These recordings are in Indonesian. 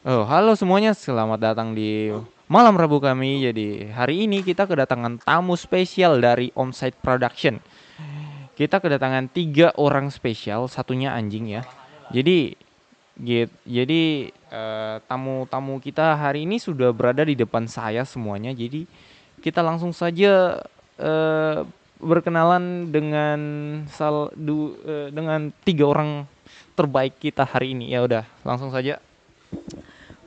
Oh, halo semuanya, selamat datang di malam Rabu kami. Jadi, hari ini kita kedatangan tamu spesial dari Onsite Production. Kita kedatangan tiga orang spesial, satunya anjing ya. Jadi, gitu, jadi eh, tamu-tamu kita hari ini sudah berada di depan saya semuanya. Jadi, kita langsung saja eh, berkenalan dengan sal du, eh, dengan tiga orang terbaik kita hari ini. Ya udah, langsung saja.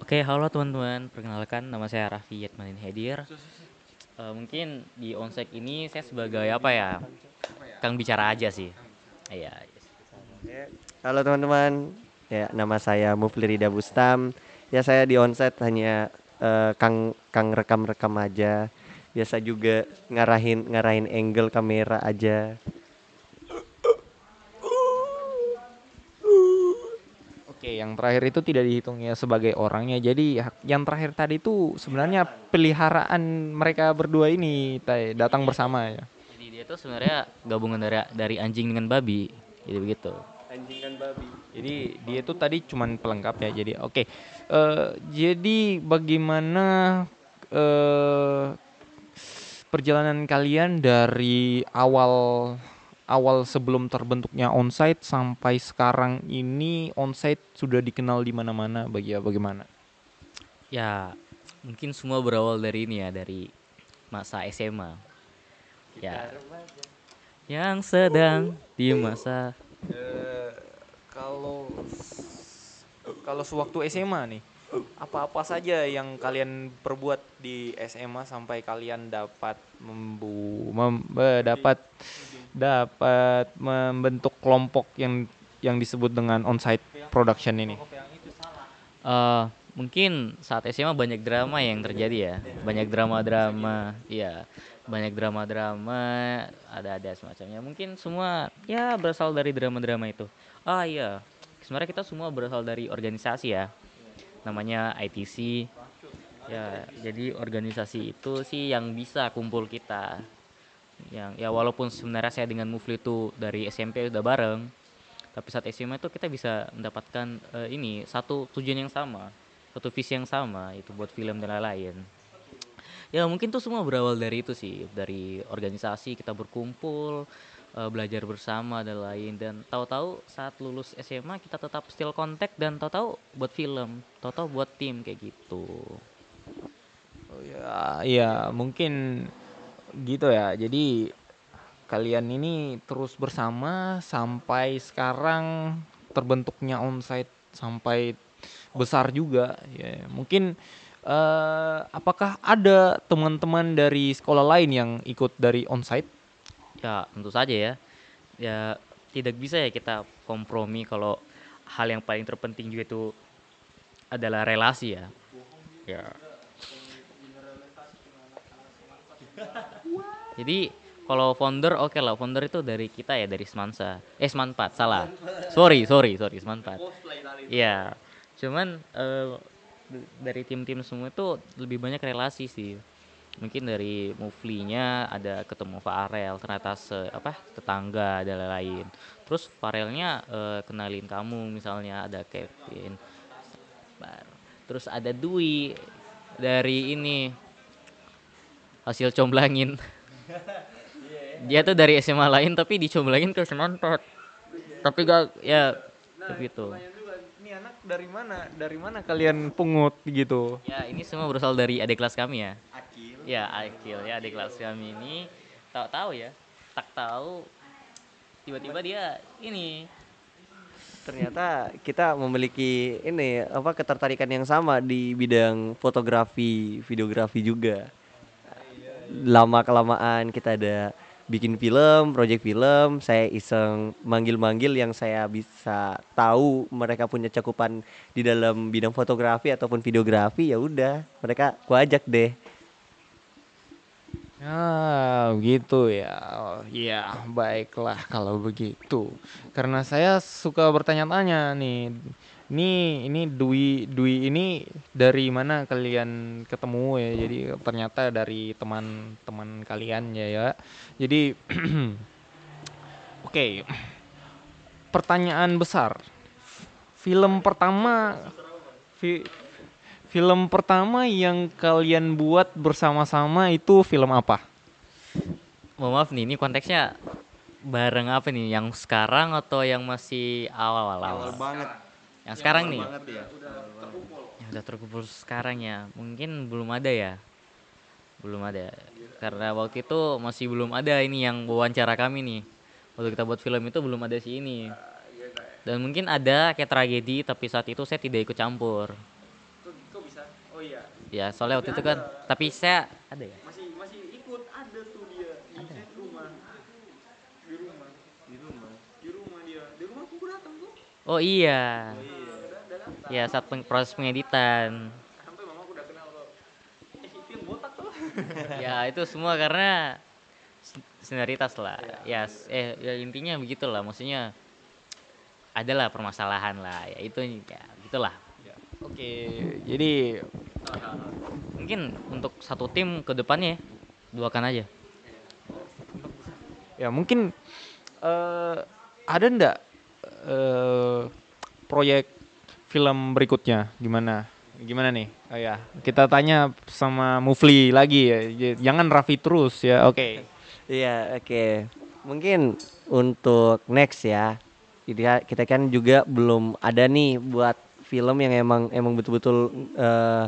Oke, halo teman-teman. Perkenalkan, nama saya Raffi Yatmanin Hedir. Eh, mungkin di onsek ini saya sebagai apa ya? Kang bicara aja sih. Iya. Ya, Halo teman-teman, ya nama saya Mufli Rida Bustam. Ya saya di onset hanya eh, kang kang rekam-rekam aja. Biasa juga ngarahin ngarahin angle kamera aja. Oke, yang terakhir itu tidak dihitungnya sebagai orangnya. Jadi yang terakhir tadi itu sebenarnya peliharaan mereka berdua ini Tai, datang bersama ya. Jadi dia tuh sebenarnya gabungan dari dari anjing dengan babi. Jadi begitu. Anjing dan babi. Jadi dia itu tadi cuman pelengkap ya. Jadi oke. Eh, jadi bagaimana eh, perjalanan kalian dari awal awal sebelum terbentuknya onsite sampai sekarang ini onsite sudah dikenal di mana-mana bagi bagaimana? Ya, mungkin semua berawal dari ini ya, dari masa SMA. Ya. Yang sedang di masa Eh, kalau kalau sewaktu SMA nih apa-apa saja yang kalian perbuat di SMA sampai kalian dapat membu mem- eh, dapat dapat membentuk kelompok yang yang disebut dengan onsite production ini. Eh, mungkin saat SMA banyak drama yang terjadi ya, banyak drama-drama, iya, banyak drama-drama, ada-ada semacamnya. Mungkin semua ya berasal dari drama-drama itu. Ah iya, sebenarnya kita semua berasal dari organisasi ya, namanya ITC. Ya, jadi organisasi itu sih yang bisa kumpul kita. Yang ya walaupun sebenarnya saya dengan Mufli itu dari SMP udah bareng, tapi saat SMA itu kita bisa mendapatkan eh, ini satu tujuan yang sama satu visi yang sama itu buat film dan lain-lain ya mungkin tuh semua berawal dari itu sih dari organisasi kita berkumpul eh, belajar bersama dan lain dan tahu-tahu saat lulus SMA kita tetap still contact dan tahu-tahu buat film tahu-tahu buat tim kayak gitu Oh ya, iya mungkin gitu ya. Jadi kalian ini terus bersama sampai sekarang terbentuknya onsite sampai besar juga ya. Mungkin eh, apakah ada teman-teman dari sekolah lain yang ikut dari onsite? Ya tentu saja ya. Ya tidak bisa ya kita kompromi kalau hal yang paling terpenting juga itu adalah relasi ya. Ya. Jadi kalau founder oke lah founder itu dari kita ya dari Semansa. Eh Semanpat salah. Sorry sorry sorry Semanpat. Iya. Cuman d- dari tim-tim semua itu lebih banyak relasi sih mungkin dari Muflinya ada ketemu Farel ternyata se apa tetangga dan lain-lain terus Farelnya eh, kenalin kamu misalnya ada Kevin terus ada Dwi dari ini hasil comblangin. Dia tuh dari SMA lain tapi dicomblangin ke Semantot tapi gak ya begitu. Ini anak dari mana? Dari mana kalian pungut gitu? ya ini semua berasal dari adik kelas kami ya ya Akil ya adik kelas kami ini tahu tahu ya tak tahu tiba-tiba dia ini Ternyata kita memiliki ini apa ketertarikan yang sama di bidang fotografi, videografi juga. Lama kelamaan kita ada bikin film, project film, saya iseng manggil-manggil yang saya bisa tahu mereka punya cakupan di dalam bidang fotografi ataupun videografi ya udah, mereka ku ajak deh. Ah, gitu ya. Oh, ya, baiklah kalau begitu. Karena saya suka bertanya-tanya nih. Ini ini Dwi Dwi ini dari mana kalian ketemu ya? Jadi ternyata dari teman-teman kalian ya ya. Jadi Oke. Pertanyaan besar. Film pertama film pertama yang kalian buat bersama-sama itu film apa? Mohon maaf nih, ini konteksnya bareng apa nih? Yang sekarang atau yang masih awal-awal? banget. Yang sekarang nih. ya. Yang udah terkumpul sekarang ya. Mungkin belum ada ya. Belum ada. Karena waktu itu masih belum ada ini yang wawancara kami nih. Waktu kita buat film itu belum ada si ini. Dan mungkin ada kayak tragedi tapi saat itu saya tidak ikut campur. Kok bisa? Oh iya. Ya, soalnya waktu itu kan tapi saya ada ya. Masih masih ikut ada tuh dia di rumah. Di rumah. Di rumah. Di rumah dia. Di rumah aku datang tuh. Oh iya. Ya, saat peng- proses pengeditan. Sampai mama aku udah kenal loh. Eh, itu yang botak tuh. ya itu semua karena sen- senioritas lah ya s- eh ya intinya begitulah maksudnya adalah permasalahan lah ya itu ya gitulah Oke, jadi mungkin untuk satu tim ke depannya duakan aja. Ya mungkin eh ada ndak eh proyek film berikutnya? Gimana? Gimana nih? Oh ya kita tanya sama Mufli lagi ya. Jangan Raffi terus ya oke. Iya, oke. Mungkin untuk next ya. Kita kita kan juga belum ada nih buat film yang emang emang betul-betul eh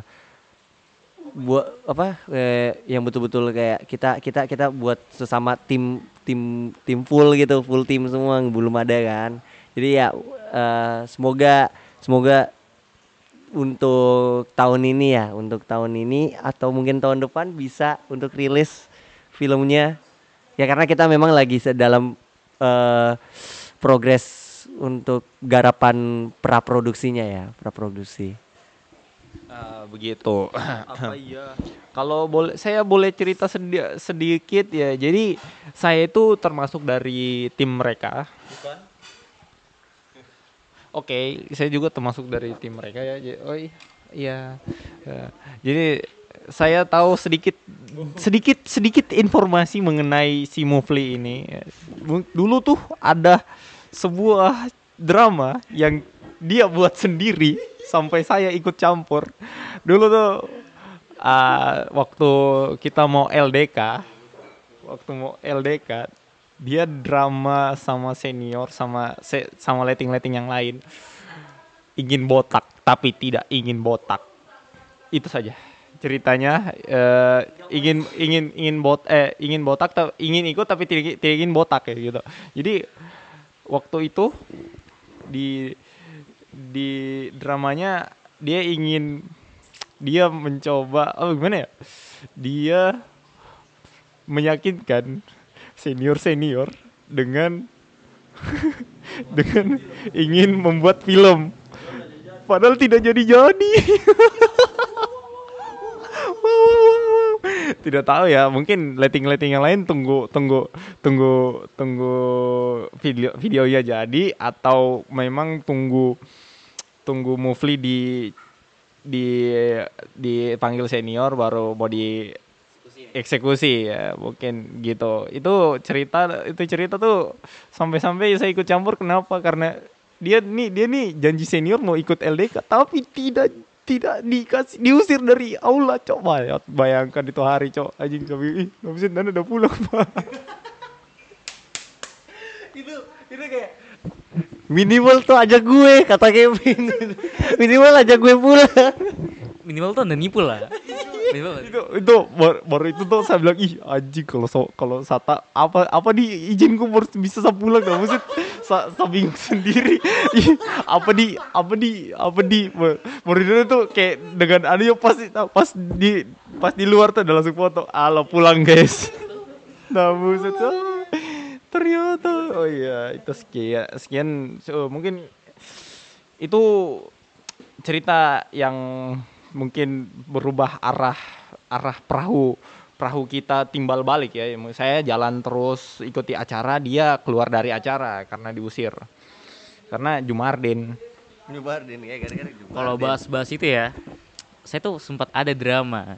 buat apa eh, yang betul-betul kayak kita kita kita buat sesama tim tim tim full gitu, full tim semua belum ada kan. Jadi ya eh, semoga semoga untuk tahun ini ya, untuk tahun ini atau mungkin tahun depan bisa untuk rilis filmnya. Ya karena kita memang lagi dalam eh progres untuk garapan praproduksinya ya, praproduksi. Eh, begitu Apa iya? kalau boleh saya boleh cerita sedi- sedikit ya jadi saya itu termasuk dari tim mereka Oke, saya juga termasuk dari tim mereka ya. Oh i- iya. Ya. Jadi saya tahu sedikit sedikit sedikit informasi mengenai si Mufli ini. Dulu tuh ada sebuah drama yang dia buat sendiri sampai saya ikut campur. Dulu tuh ah, waktu kita mau LDK, waktu mau LDK dia drama sama senior sama se- sama letting-letting yang lain. Ingin botak tapi tidak ingin botak. Itu saja ceritanya eh, ingin ingin ingin bot eh ingin botak ta- ingin ikut tapi tidak, tidak ingin botak ya gitu. Jadi waktu itu di di dramanya dia ingin dia mencoba oh gimana ya? Dia meyakinkan senior senior dengan dengan ingin membuat film. Padahal tidak jadi jadi tidak tahu ya mungkin letting letting yang lain tunggu tunggu tunggu tunggu video videonya jadi atau memang tunggu tunggu Mufli di di dipanggil senior baru mau di eksekusi ya mungkin gitu. Itu cerita itu cerita tuh sampai-sampai saya ikut campur. Kenapa? Karena dia nih dia nih janji senior mau ikut LDK tapi tidak tidak dikasih diusir dari aula coba ya bayangkan itu hari cok. Anjing kami ih dan udah pulang pak. Itu itu kayak Minimal tuh ajak gue kata Kevin. Minimal ajak gue pulang. minimal tuh anda nipu lah itu itu baru, baru itu tuh saya bilang ih anjing kalau so, kalau Sata apa apa di izinku baru bisa saya pulang dah maksud sa, sa bingung sendiri. Ih, apa di apa di apa di Ba- baru itu tuh kayak dengan anu ya pas pas di pas di luar tuh udah langsung foto ala pulang guys. Nah buset ah, ternyata. Oh iya itu sekian sekian so, mungkin itu cerita yang mungkin berubah arah arah perahu perahu kita timbal balik ya. Saya jalan terus ikuti acara dia keluar dari acara karena diusir. Karena Jumarden Nyebar deh nih gara-gara kalau bahas-bahas itu ya saya tuh sempat ada drama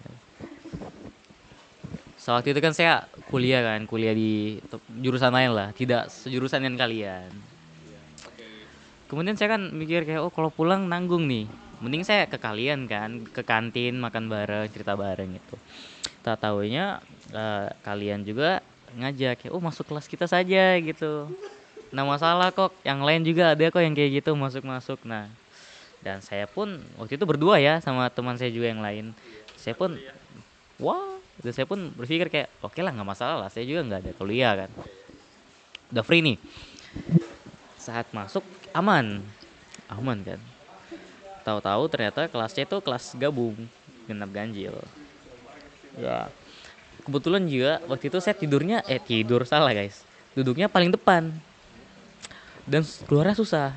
so, waktu itu kan saya kuliah kan kuliah di jurusan lain lah tidak sejurusan dengan kalian. Kemudian saya kan mikir kayak oh kalau pulang nanggung nih. Mending saya ke kalian kan ke kantin makan bareng cerita bareng gitu. Tak tahunya eh, kalian juga ngajak oh masuk kelas kita saja gitu. Nah masalah kok yang lain juga ada kok yang kayak gitu masuk masuk nah dan saya pun waktu itu berdua ya sama teman saya juga yang lain. Saya pun wah. Dan saya pun berpikir kayak oke lah nggak masalah lah saya juga nggak ada kuliah kan. Udah free nih. Saat masuk aman. Aman kan. Tahu-tahu ternyata kelasnya itu kelas gabung genap ganjil. Ya. Kebetulan juga waktu itu saya tidurnya eh tidur salah guys. Duduknya paling depan. Dan keluarnya susah.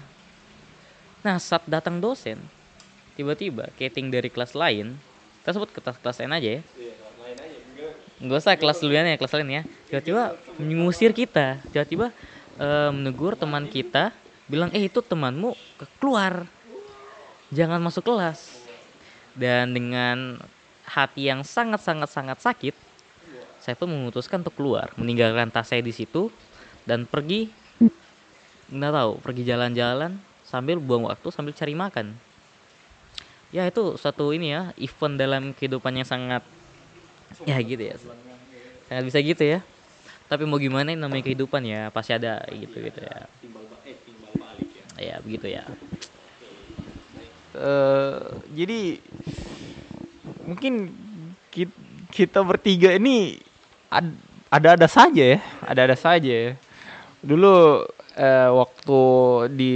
Nah saat datang dosen tiba-tiba keting dari kelas lain kita sebut ke kelas lain aja ya. Nggak usah kelas duluan ya kelas lain ya. Tiba-tiba mengusir kita. Tiba-tiba eh, menegur teman kita bilang eh itu temanmu ke- keluar. Jangan masuk kelas. Dan dengan hati yang sangat sangat sangat sakit saya pun memutuskan untuk keluar meninggalkan tas saya di situ dan pergi nggak tahu pergi jalan-jalan sambil buang waktu sambil cari makan ya itu satu ini ya event dalam kehidupan yang sangat ya gitu ya. Sangat bisa gitu ya. Tapi mau gimana ini namanya kehidupan ya pasti ada gitu gitu ya. Ya begitu ya. Eh, jadi mungkin ki- kita bertiga ini ad- ada-ada saja ya, ada-ada saja ya. Dulu eh, waktu di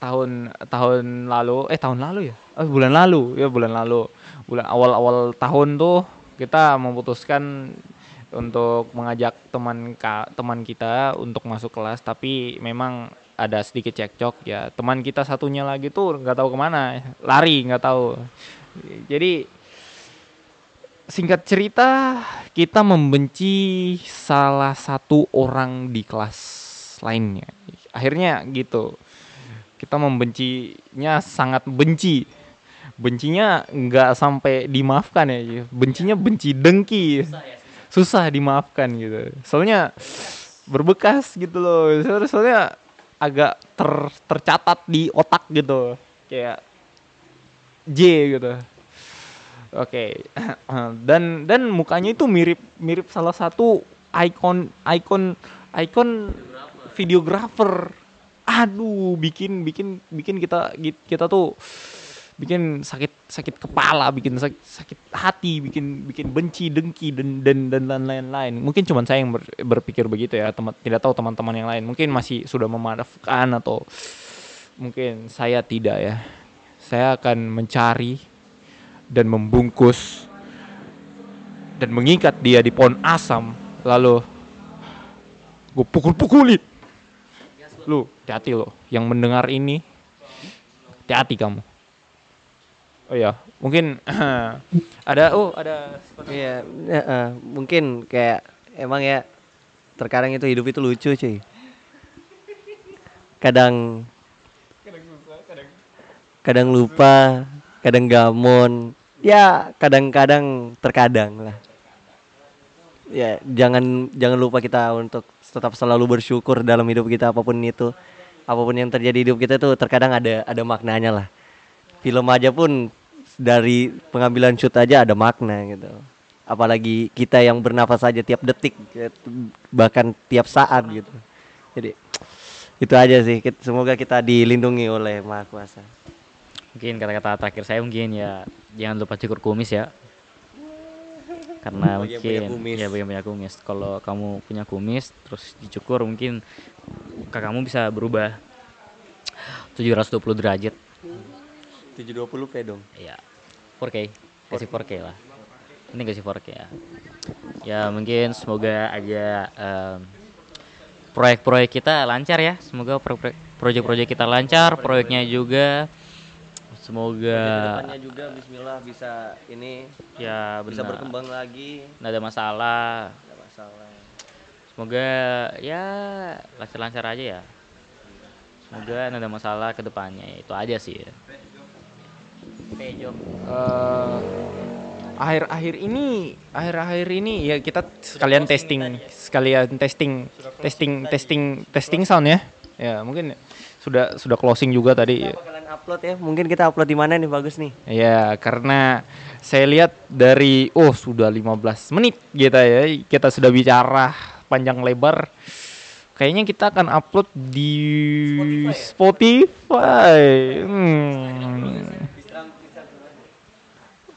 tahun tahun lalu, eh tahun lalu ya, oh, bulan lalu. Ya bulan lalu, bulan awal-awal tahun tuh kita memutuskan untuk mengajak teman ka, teman kita untuk masuk kelas, tapi memang ada sedikit cekcok ya. Teman kita satunya lagi tuh nggak tahu ke mana lari nggak tahu. Jadi singkat cerita kita membenci salah satu orang di kelas lainnya. Akhirnya gitu. Kita membencinya sangat benci bencinya nggak sampai dimaafkan ya bencinya benci dengki. Susah dimaafkan gitu. Soalnya berbekas gitu loh. Soalnya, agak ter, tercatat di otak gitu. Kayak J gitu. Oke. Dan dan mukanya itu mirip mirip salah satu ikon ikon ikon videografer aduh bikin bikin bikin kita kita tuh bikin sakit sakit kepala bikin sakit, sakit hati bikin bikin benci dengki dan dan dan lain-lain. Mungkin cuma saya yang ber- berpikir begitu ya teman tidak tahu teman-teman yang lain. Mungkin masih sudah memaafkan atau mungkin saya tidak ya. Saya akan mencari dan membungkus dan mengikat dia di pohon asam lalu gue pukul-pukuli lu hati-hati lo. Yang mendengar ini hati-hati kamu oh ya mungkin ada oh ada Iya, ya, eh, mungkin kayak emang ya terkadang itu hidup itu lucu cuy. Kadang kadang lupa, kadang gamon, ya kadang-kadang terkadang lah. Ya jangan jangan lupa kita untuk tetap selalu bersyukur dalam hidup kita apa pun itu, apa pun yang terjadi di hidup kita itu terkadang ada ada maknanya lah. Film aja pun dari pengambilan shoot aja ada makna gitu. Apalagi kita yang bernafas saja tiap detik, bahkan tiap saat gitu. Jadi itu aja sih. Semoga kita dilindungi oleh Maha Kuasa. mungkin kata-kata terakhir saya mungkin ya jangan lupa cukur kumis ya karena Bagi mungkin punya ya bagi punya kumis kalau kamu punya kumis terus dicukur mungkin muka kamu bisa berubah 720 derajat 720 p dong. ya 4K kasih 4K lah. Ini kasih 4K ya. Ya mungkin semoga aja em, proyek-proyek kita lancar ya. Semoga pro- proyek-proyek kita lancar proyeknya juga. Semoga Ke depannya juga Bismillah bisa ini ya bisa benar. berkembang lagi. nggak ada masalah. Tidak masalah. semoga ya lancar-lancar aja ya. Semoga nggak ada masalah ke depannya. Itu aja sih oke Jo Eh, akhir-akhir ini akhir-akhir ini ya kita sekalian testing sekalian testing testing testing testing sound ya ya mungkin sudah sudah closing juga tadi Bakalan upload ya. Mungkin kita upload di mana nih bagus nih? Ya, karena saya lihat dari oh sudah 15 menit kita ya. Kita sudah bicara panjang lebar. Kayaknya kita akan upload di Spotify. Hmm.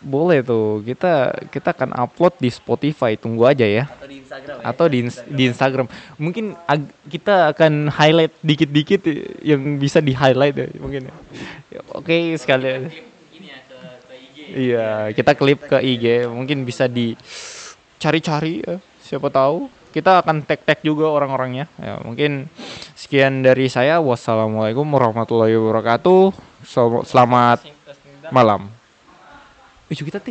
Boleh tuh. Kita kita akan upload di Spotify. Tunggu aja ya. Atau di Instagram ya? Atau di ins- di Instagram. Mungkin ag- kita akan highlight dikit-dikit yang bisa di highlight ya mungkin. ya. Ya, Oke sekali. Iya, kita klip ke IG, mungkin bisa dicari-cari ya, siapa tahu. Kita akan tag-tag juga orang-orangnya. Ya, mungkin sekian dari saya. Wassalamualaikum warahmatullahi wabarakatuh. Sel- Selamat malam. Ih, kita teh